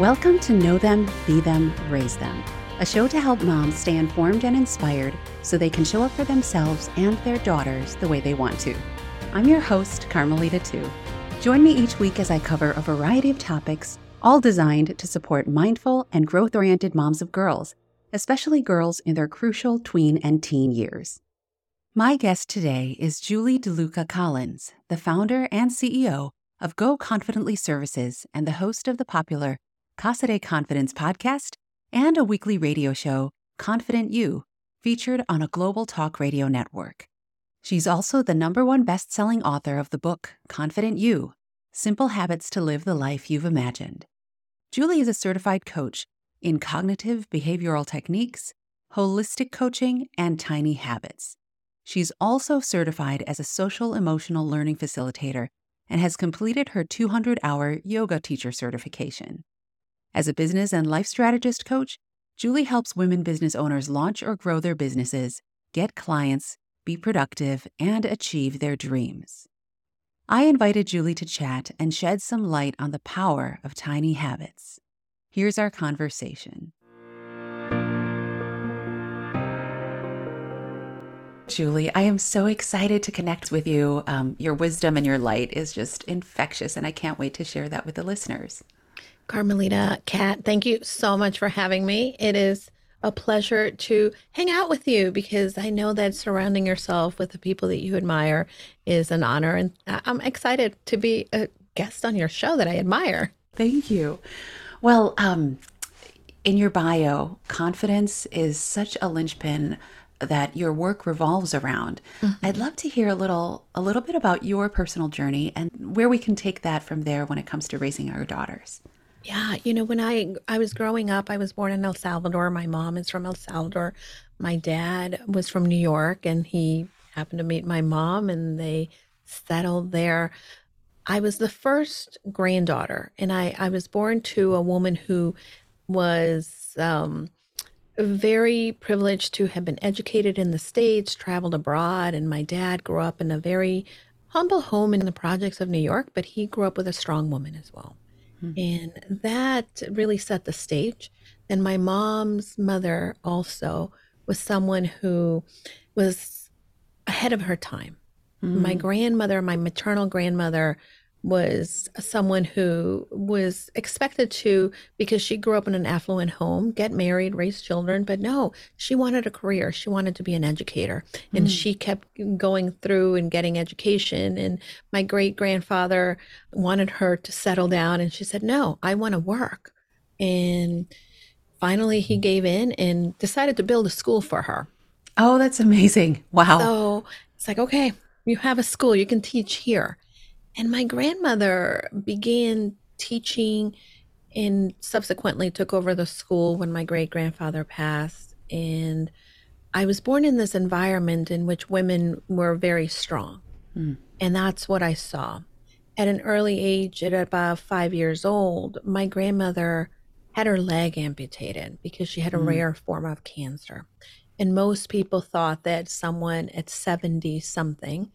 Welcome to Know Them, Be Them, Raise Them, a show to help moms stay informed and inspired so they can show up for themselves and their daughters the way they want to. I'm your host, Carmelita Tu. Join me each week as I cover a variety of topics, all designed to support mindful and growth oriented moms of girls, especially girls in their crucial tween and teen years. My guest today is Julie DeLuca Collins, the founder and CEO of Go Confidently Services and the host of the popular Casa de Confidence podcast and a weekly radio show, Confident You, featured on a global talk radio network. She's also the number one best selling author of the book, Confident You Simple Habits to Live the Life You've Imagined. Julie is a certified coach in cognitive behavioral techniques, holistic coaching, and tiny habits. She's also certified as a social emotional learning facilitator and has completed her 200 hour yoga teacher certification. As a business and life strategist coach, Julie helps women business owners launch or grow their businesses, get clients, be productive, and achieve their dreams. I invited Julie to chat and shed some light on the power of tiny habits. Here's our conversation. Julie, I am so excited to connect with you. Um, your wisdom and your light is just infectious, and I can't wait to share that with the listeners. Carmelita, Kat, thank you so much for having me. It is a pleasure to hang out with you because I know that surrounding yourself with the people that you admire is an honor. And I'm excited to be a guest on your show that I admire. Thank you. Well, um, in your bio, confidence is such a linchpin that your work revolves around. Mm-hmm. I'd love to hear a little a little bit about your personal journey and where we can take that from there when it comes to raising our daughters. Yeah, you know, when I I was growing up, I was born in El Salvador. My mom is from El Salvador. My dad was from New York and he happened to meet my mom and they settled there. I was the first granddaughter and I I was born to a woman who was um very privileged to have been educated in the States, traveled abroad, and my dad grew up in a very humble home in the projects of New York, but he grew up with a strong woman as well. Hmm. And that really set the stage. And my mom's mother also was someone who was ahead of her time. Hmm. My grandmother, my maternal grandmother, was someone who was expected to, because she grew up in an affluent home, get married, raise children. But no, she wanted a career. She wanted to be an educator. And mm. she kept going through and getting education. And my great grandfather wanted her to settle down. And she said, No, I want to work. And finally, he gave in and decided to build a school for her. Oh, that's amazing. Wow. So it's like, okay, you have a school, you can teach here. And my grandmother began teaching and subsequently took over the school when my great grandfather passed. And I was born in this environment in which women were very strong. Mm. And that's what I saw. At an early age, at about five years old, my grandmother had her leg amputated because she had a mm. rare form of cancer. And most people thought that someone at 70 something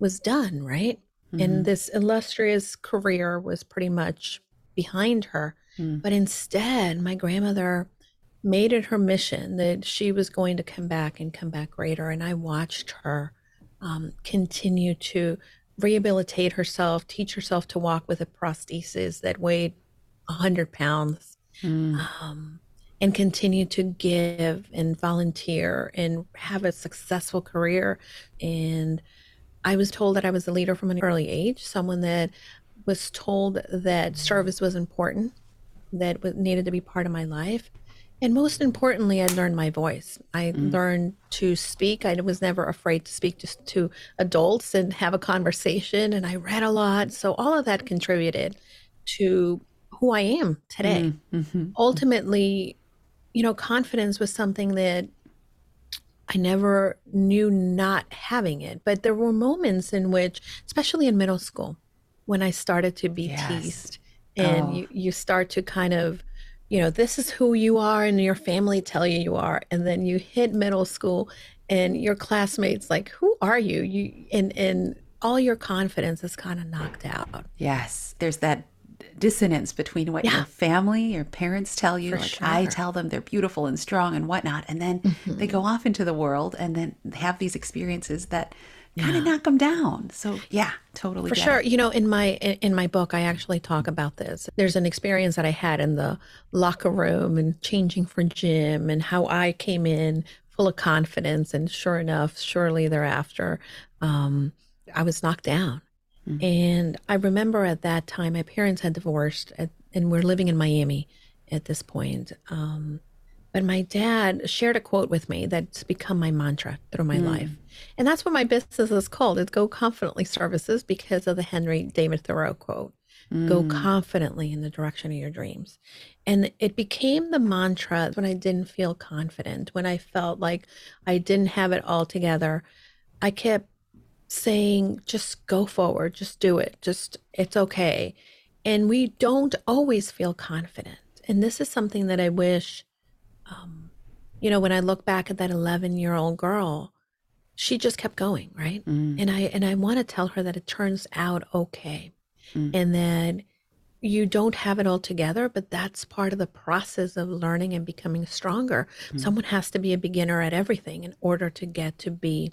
was done, right? Mm-hmm. And this illustrious career was pretty much behind her. Mm. But instead, my grandmother made it her mission that she was going to come back and come back greater. And I watched her um, continue to rehabilitate herself, teach herself to walk with a prosthesis that weighed 100 pounds, mm. um, and continue to give and volunteer and have a successful career. And I was told that I was a leader from an early age, someone that was told that service was important, that was needed to be part of my life. And most importantly, I learned my voice. I mm. learned to speak. I was never afraid to speak to, to adults and have a conversation. And I read a lot. So all of that contributed to who I am today. Mm, mm-hmm. Ultimately, you know, confidence was something that I never knew not having it. But there were moments in which, especially in middle school, when I started to be yes. teased and oh. you, you start to kind of, you know, this is who you are and your family tell you you are. And then you hit middle school and your classmates like, who are you? You and and all your confidence is kind of knocked out. Yes. There's that dissonance between what Yeah. your family, your parents tell you. For like I tell them they're beautiful and strong and whatnot. And then they Mhm. go off into the world and then have these experiences that kind Yeah. of knock them down. So yeah, totally. For sure. it. You know, in my in in my book, I actually talk about this. There's an experience that I had in the locker room and changing for gym and how I came in full of confidence. And sure enough, shortly thereafter, um, I was knocked down. Mm. And I remember at that time, my parents had divorced at, and we're living in Miami at this point. Um, but my dad shared a quote with me that's become my mantra through my Mm. life. And that's what my business is called. It's Go Confidently Services because of the Henry David Thoreau quote Go Mm. confidently in the direction of your dreams. And it became the mantra when I didn't feel confident, when I felt like I didn't have it all together. I kept saying, just go forward, just do it, just it's okay. And we don't always feel confident. And this is something that I wish, um, you know, when I look back at that 11 year old girl, she just kept going, right? Mm. And I and I want to tell her that it turns out okay, Mm. and that you don't have it all together, but that's part of the process of learning and becoming stronger. Mm. Someone has to be a beginner at everything in order to get to be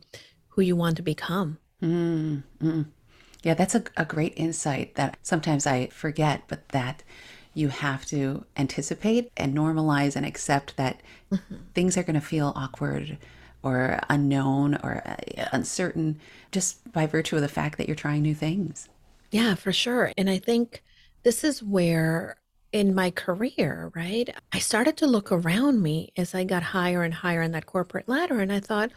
who you want to become. Mm, mm. Yeah, that's a, a great insight that sometimes I forget, but that you have to anticipate and normalize and accept that things are going to feel awkward or unknown or uh, uncertain just by virtue of the fact that you're trying new things. Yeah, for sure. And I think this is where in my career, right, I started to look around me as I got higher and higher in that corporate ladder. And I thought,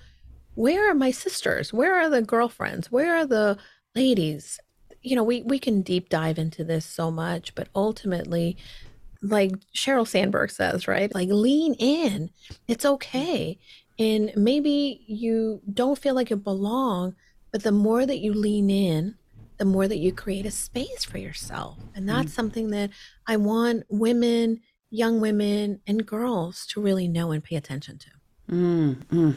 where are my sisters? Where are the girlfriends? Where are the ladies? You know, we, we can deep dive into this so much, but ultimately, like Sheryl Sandberg says, right? Like lean in. It's okay. And maybe you don't feel like you belong, but the more that you lean in, the more that you create a space for yourself. And that's something that I want women, young women, and girls to really know and pay attention to. Mm, mm.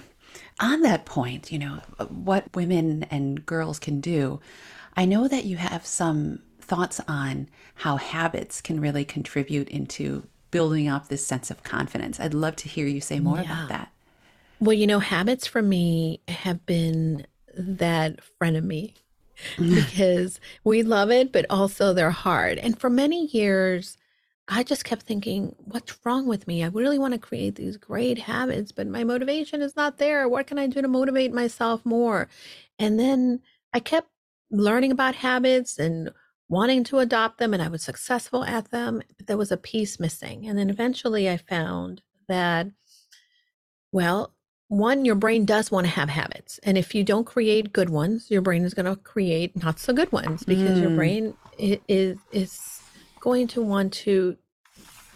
On that point, you know, what women and girls can do, I know that you have some thoughts on how habits can really contribute into building up this sense of confidence. I'd love to hear you say more Yeah. about that. Well, you know, habits for me have been that frenemy because we love it, but also they're hard. And for many years, I just kept thinking, what's wrong with me? I really want to create these great habits, but my motivation is not there. What can I do to motivate myself more? And then I kept learning about habits and wanting to adopt them, and I was successful at them, but there was a piece missing. And then eventually I found that, well, one, your brain does want to have habits. And if you don't create good ones, your brain is going to create not so good ones because your Mm. brain is is going to want to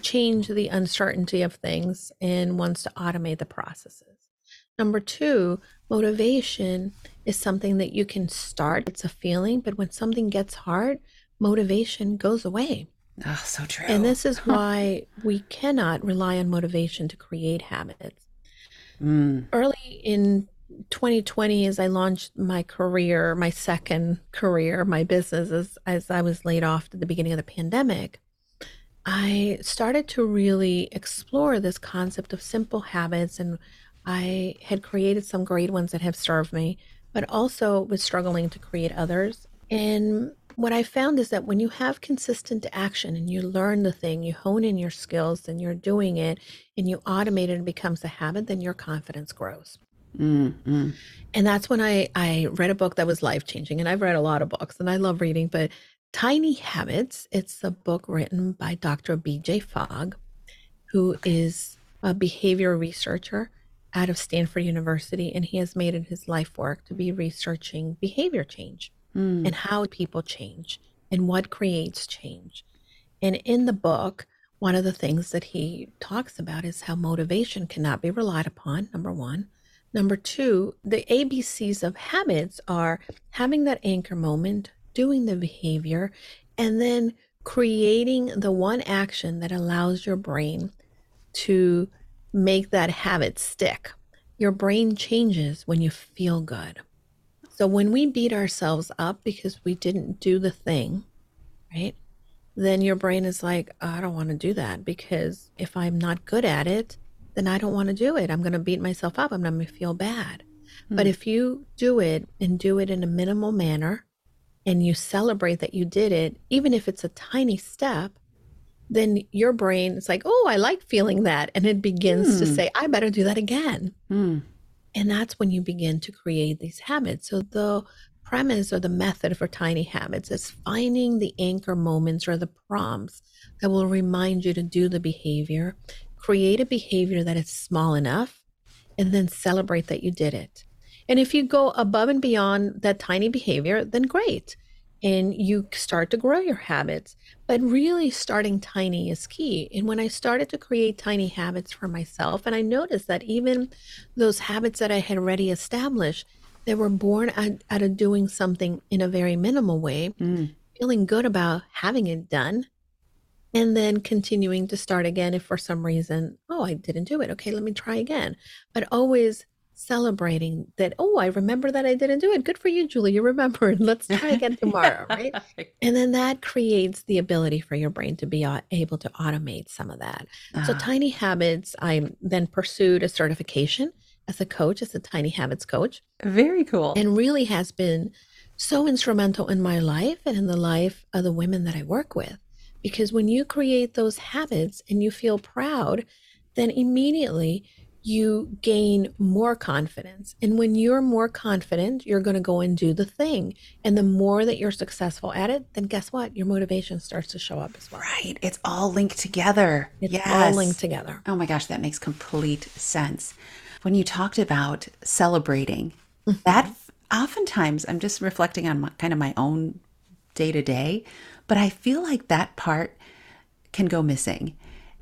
change the uncertainty of things and wants to automate the processes. Number two, motivation is something that you can start. It's a feeling, but when something gets hard, motivation goes away. Oh, so true. And this is why we cannot rely on motivation to create habits Mm, early in 2020 as i launched my career my second career my business as, as i was laid off at the beginning of the pandemic i started to really explore this concept of simple habits and i had created some great ones that have served me but also was struggling to create others and what i found is that when you have consistent action and you learn the thing you hone in your skills and you're doing it and you automate it and it becomes a habit, then your confidence grows. Mm, mm. And that's when I, I read a book that was life changing. And I've read a lot of books and I love reading, but Tiny Habits, it's a book written by Dr. BJ Fogg, who is a behavior researcher out of Stanford University. And he has made it his life work to be researching behavior change Mm. and how people change and what creates change. And in the book, one of the things that he talks about is how motivation cannot be relied upon, number one. Number two, the ABCs of habits are having that anchor moment, doing the behavior, and then creating the one action that allows your brain to make that habit stick. Your brain changes when you feel good. So when we beat ourselves up because we didn't do the thing, right? then your brain is like, oh, I don't want to do that because if I'm not good at it, then I don't want to do it. I'm going to beat myself up. I'm going to feel bad. Mm-hmm. But hmm. if you do it and do it in a minimal manner and you celebrate that you did it, even if it's a tiny step, then your brain is like, oh, I like feeling that. And it begins mm. to hmm. say, I better do that again. Mm. And that's when you begin to create these habits. So the premise or the method for tiny habits is finding the anchor moments or the prompts that will remind you to do the behavior, create a behavior that is small enough, and then celebrate that you did it. And if you go above and beyond that tiny behavior, then great. And you start to grow your habits. But really, starting tiny is key. And when I started to create tiny habits for myself, and I noticed that even those habits that I had already established, they were born out, out of doing something in a very minimal way, mm. feeling good about having it done, and then continuing to start again if for some reason, oh, I didn't do it. Okay, let me try again. But always celebrating that, oh, I remember that I didn't do it. Good for you, Julie. You remembered. Let's try again tomorrow, right? And then that creates the ability for your brain to be able to automate some of that. Uh-huh. So, ah. tiny habits, I then pursued a certification as a coach, as a tiny habits coach. Very cool. And really has been so instrumental in my life and in the life of the women that I work with. Because when you create those habits and you feel proud, then immediately you gain more confidence. And when you're more confident, you're going to go and do the thing. And the more that you're successful at it, then guess what? Your motivation starts to show up as well. Right. It's all linked together. It's yes. all linked together. Oh my gosh, that makes complete sense when you talked about celebrating, mm-hmm. that oftentimes I'm just reflecting on my, kind of my own day to day, but I feel like that part can go missing.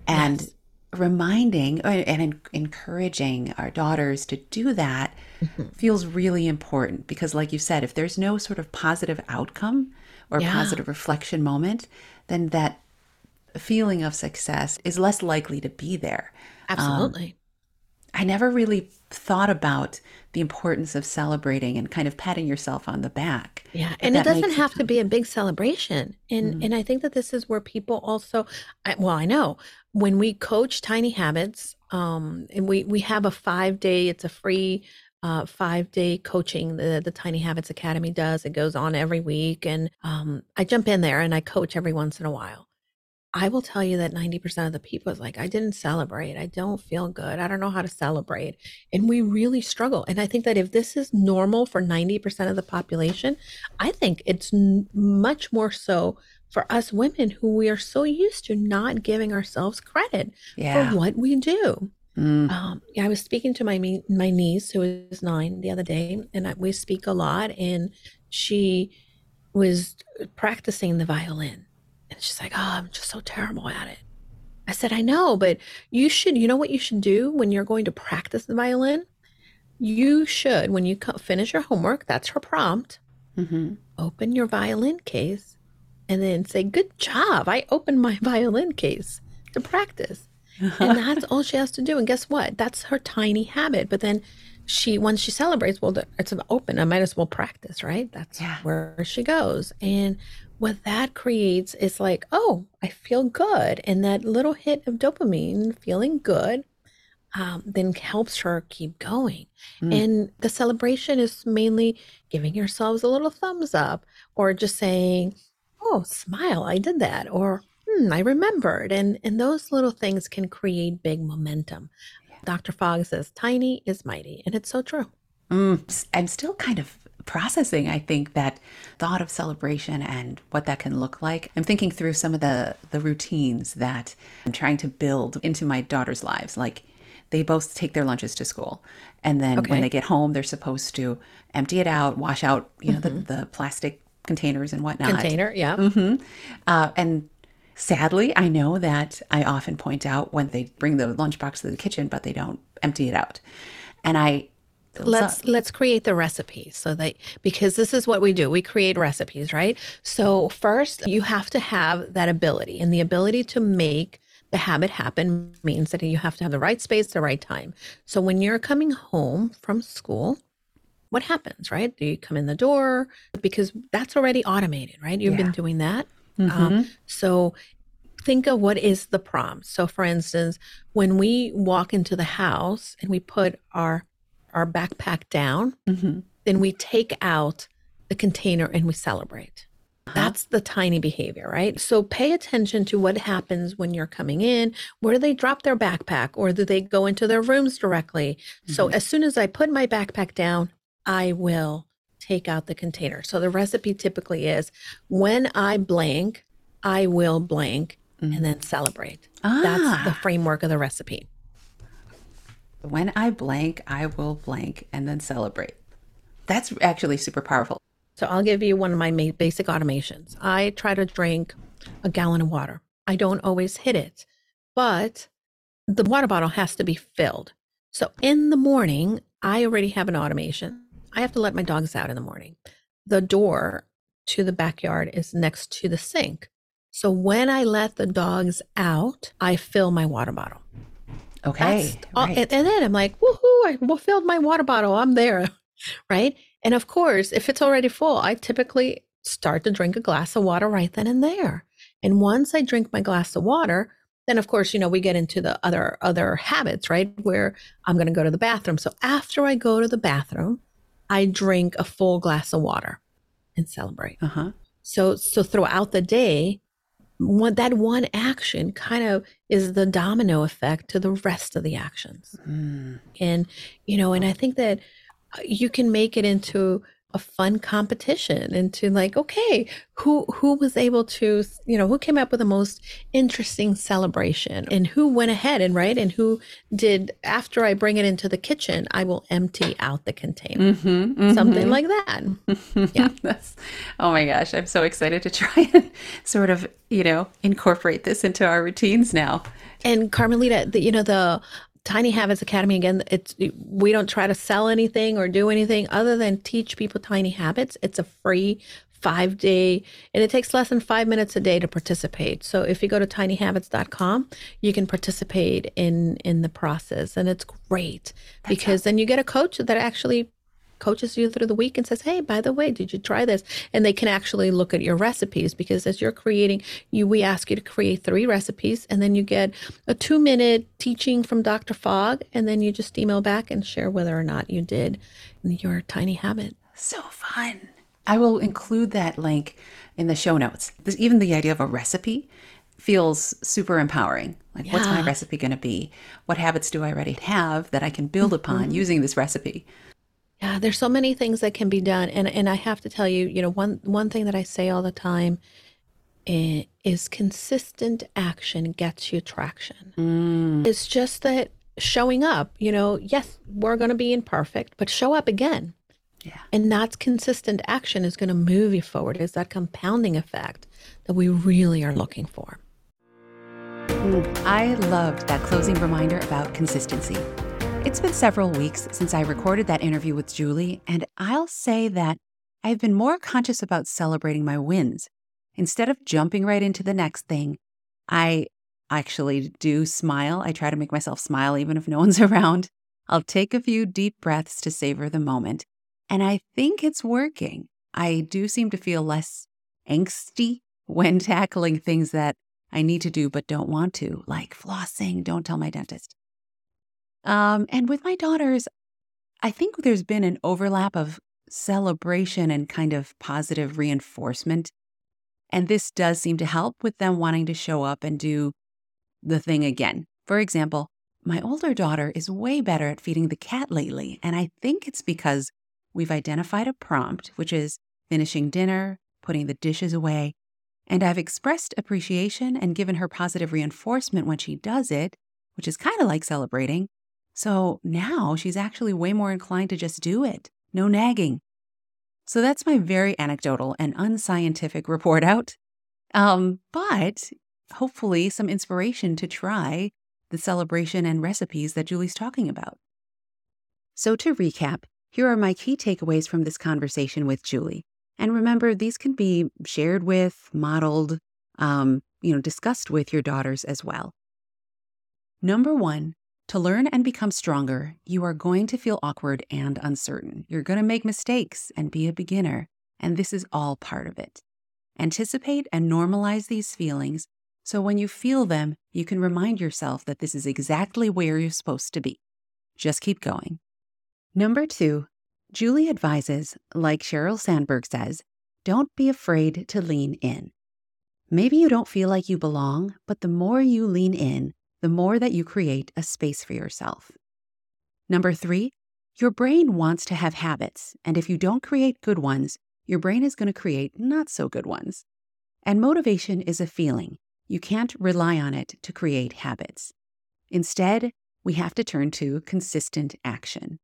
And yes. reminding and encouraging our daughters to do that mm-hmm. feels really important because, like you said, if there's no sort of positive outcome or yeah. positive reflection moment, then that feeling of success is less likely to be there. Absolutely. Um, I never really thought about the importance of celebrating and kind of patting yourself on the back. Yeah, and it doesn't have it... to be a big celebration. And mm and I think that this is where people also I, well, I know when we coach tiny habits um and we we have a 5 day it's a free uh, five day coaching the the Tiny Habits Academy does. It goes on every week, and um, I jump in there and I coach every once in a while. I will tell you that 90% of the people is like, I didn't celebrate. I don't feel good. I don't know how to celebrate. And we really struggle. And I think that if this is normal for 90% of the population, I think it's n- much more so for us women who we are so used to not giving ourselves credit yeah. for what we do. Mm. Um, yeah, I was speaking to my my niece who is nine the other day, and I, we speak a lot. And she was practicing the violin, and she's like, Oh, I'm just so terrible at it. I said, I know, but you should, you know what you should do when you're going to practice the violin? You should, when you finish your homework, that's her prompt, mm-hmm. open your violin case and then say, Good job. I opened my violin case to practice. and that's all she has to do. And guess what? That's her tiny habit. But then she, once she celebrates, well, it's an open. I might as well practice, right? That's yeah. where she goes. And what that creates is like, oh, I feel good. And that little hit of dopamine, feeling good, um, then helps her keep going. Mm. And the celebration is mainly giving yourselves a little thumbs up or just saying, oh, smile, I did that. Or, hmm, I remembered. And, and those little things can create big momentum. Yeah. Dr. Fogg says, tiny is mighty. And it's so true. Mm, I'm still kind of processing, I think, that thought of celebration and what that can look like. I'm thinking through some of the, the routines that I'm trying to build into my daughter's lives. Like they both take their lunches to school. And then okay. when they get home, they're supposed to empty it out, wash out, you know, mm-hmm. the, the plastic containers and whatnot. Container, yeah. Mm-hmm. Uh, and sadly, I know that I often point out when they bring the lunchbox to the kitchen, but they don't empty it out. And I let's let's create the recipe so that because this is what we do. We create recipes right? So first you have to have that ability and the ability to make the habit happen means that you have to have the right space the right time. So when you're coming home from school what happens right? Do you come in the door? Because that's already automated right? You've yeah. been doing that. Um, Mhm. so think of what is the prompt. So for instance, when we walk into the house and we put our our backpack down, Mhm. then we take out the container and we celebrate. That's the tiny behavior, right? So pay attention to what happens when you're coming in. Where do they drop their backpack or do they go into their rooms directly? So as soon as I put my backpack down, I will take out the container. So the recipe typically is when I blank, I will blank and then celebrate. Ah. That's the Ah. framework of the recipe. When I blank, I will blank and then celebrate. That's actually super powerful. So I'll give you one of my basic automations. I try to drink a gallon of water. I don't always hit it, but the water bottle has to be filled. So in the morning, I already have an automation. I have to let my dogs out in the morning. The door to the backyard is next to the sink. So when I let the dogs out, I fill my water bottle. Okay. That's all- right. and, and then I'm like, woohoo, I filled my water bottle. I'm there. Right. And of course, if it's already full, I typically start to drink a glass of water right then and there. And once I drink my glass of water, then of course, you know, we get into the other other habits, right? Where I'm going to go to the bathroom. So after I go to the bathroom, I drink a full glass of water and celebrate. uh-huh. So so throughout the day, one, that one action kind of is the domino effect to the rest of the actions. Mm. And you know, and I think that uh, you can make it into a fun competition into like okay who who was able to you know who came up with the most interesting celebration and who went ahead and right and who did after i bring it into the kitchen i will empty out the container Mhm, something mhm. like that Yeah. That's, oh my gosh, I'm so excited to try and sort of, you know, incorporate this into our routines now. And Carmelita, the, you know, the Tiny Habits Academy, again, it's, we don't try to sell anything or do anything other than teach people tiny habits. It's a free five day, and it takes less than five minutes a day to participate. So if you go to tinyhabits.com, you can participate in, in the process. And it's great because then you get a coach that actually coaches you through the week and says, "Hey, by the way, did you try this?" And they can actually look at your recipes because as you're creating, you we ask you to create three recipes, and then you get a two-minute teaching from Dr. Fogg, and then you just email back and share whether or not you did your tiny habit. So fun. I will include that link in the show notes. Even the idea of a recipe feels super empowering. Like, what's my recipe going to be? What habits do I already have that I can build upon mm-hmm. using this recipe? Yeah, there's so many things that can be done, and and I have to tell you, you know, one one thing that I say all the time i- is consistent action gets you traction. Mm, It's just that showing up, you know, yes, we're going to be imperfect, but show up again. Yeah. And that's consistent action is going to move you forward. Is that compounding effect that we really are looking for? I loved that closing reminder about consistency. It's been several weeks since I recorded that interview with Julie, and I'll say that I've been more conscious about celebrating my wins. Instead of jumping right into the next thing, I actually do smile. I try to make myself smile even if no one's around. I'll take a few deep breaths to savor the moment. And I think it's working. I do seem to feel less angsty when tackling things that I need to do but don't want to, like flossing, don't tell my dentist. Um, and with my daughters, I think there's been an overlap of celebration and kind of positive reinforcement. And this does seem to help with them wanting to show up and do the thing again. For example, my older daughter is way better at feeding the cat lately, and I think it's because we've identified a prompt, which is finishing dinner, putting the dishes away, and I've expressed appreciation and given her positive reinforcement when she does it, which is kind of like celebrating. So now she's actually way more inclined to just do it, no nagging. So that's my very anecdotal and unscientific report out. Um, but hopefully some inspiration to try the celebration and recipes that Julie's talking about. So to recap, here are my key takeaways from this conversation with Julie. And remember, these can be shared with, modeled, um, you know, discussed with your daughters as well. Number one, to learn and become stronger, you are going to feel awkward and uncertain. You're going to make mistakes and be a beginner, and this is all part of it. Anticipate and normalize these feelings so when you feel them, you can remind yourself that this is exactly where you're supposed to be. Just keep going. Number two, Julie advises, like Sheryl Sandberg says, don't be afraid to lean in. Maybe you don't feel like you belong, but the more you lean in, the more that you create a space for yourself. Number three, your brain wants to have habits, and if you don't create good ones, your brain is going to create not so good ones. And motivation is a feeling. You can't rely on it to create habits. Instead, we have to turn to consistent action.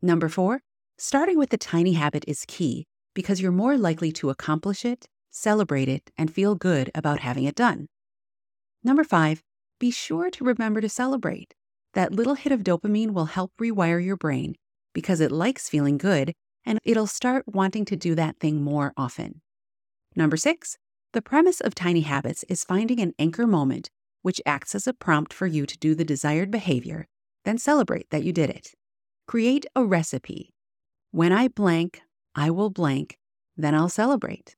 Number four, starting with a tiny habit is key because you're more likely to accomplish it, celebrate it, and feel good about having it done. Number five, be sure to remember to celebrate. That little hit of dopamine will help rewire your brain because it likes feeling good and it'll start wanting to do that thing more often. Number six, the premise of Tiny Habits is finding an anchor moment which acts as a prompt for you to do the desired behavior, then celebrate that you did it. Create a recipe. When I blank, I will blank, then I'll celebrate.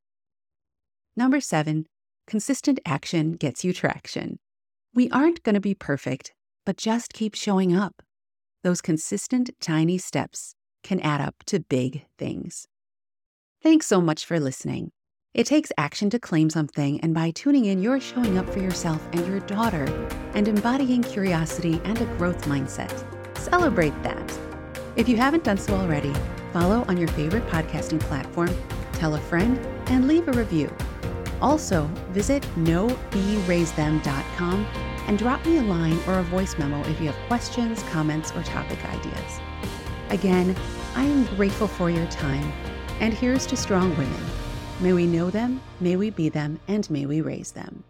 Number seven, consistent action gets you traction. We aren't going to be perfect, but just keep showing up. Those consistent, tiny steps can add up to big things. Thanks so much for listening. It takes action to claim something, and by tuning in, you're showing up for yourself and your daughter and embodying curiosity and a growth mindset. Celebrate that. If you haven't done so already, follow on your favorite podcasting platform, tell a friend, and leave a review. Also, visit knowbeRaiseThem.com and drop me a line or a voice memo if you have questions, comments, or topic ideas. Again, I am grateful for your time, and here's to strong women. May we know them, may we be them, and may we raise them.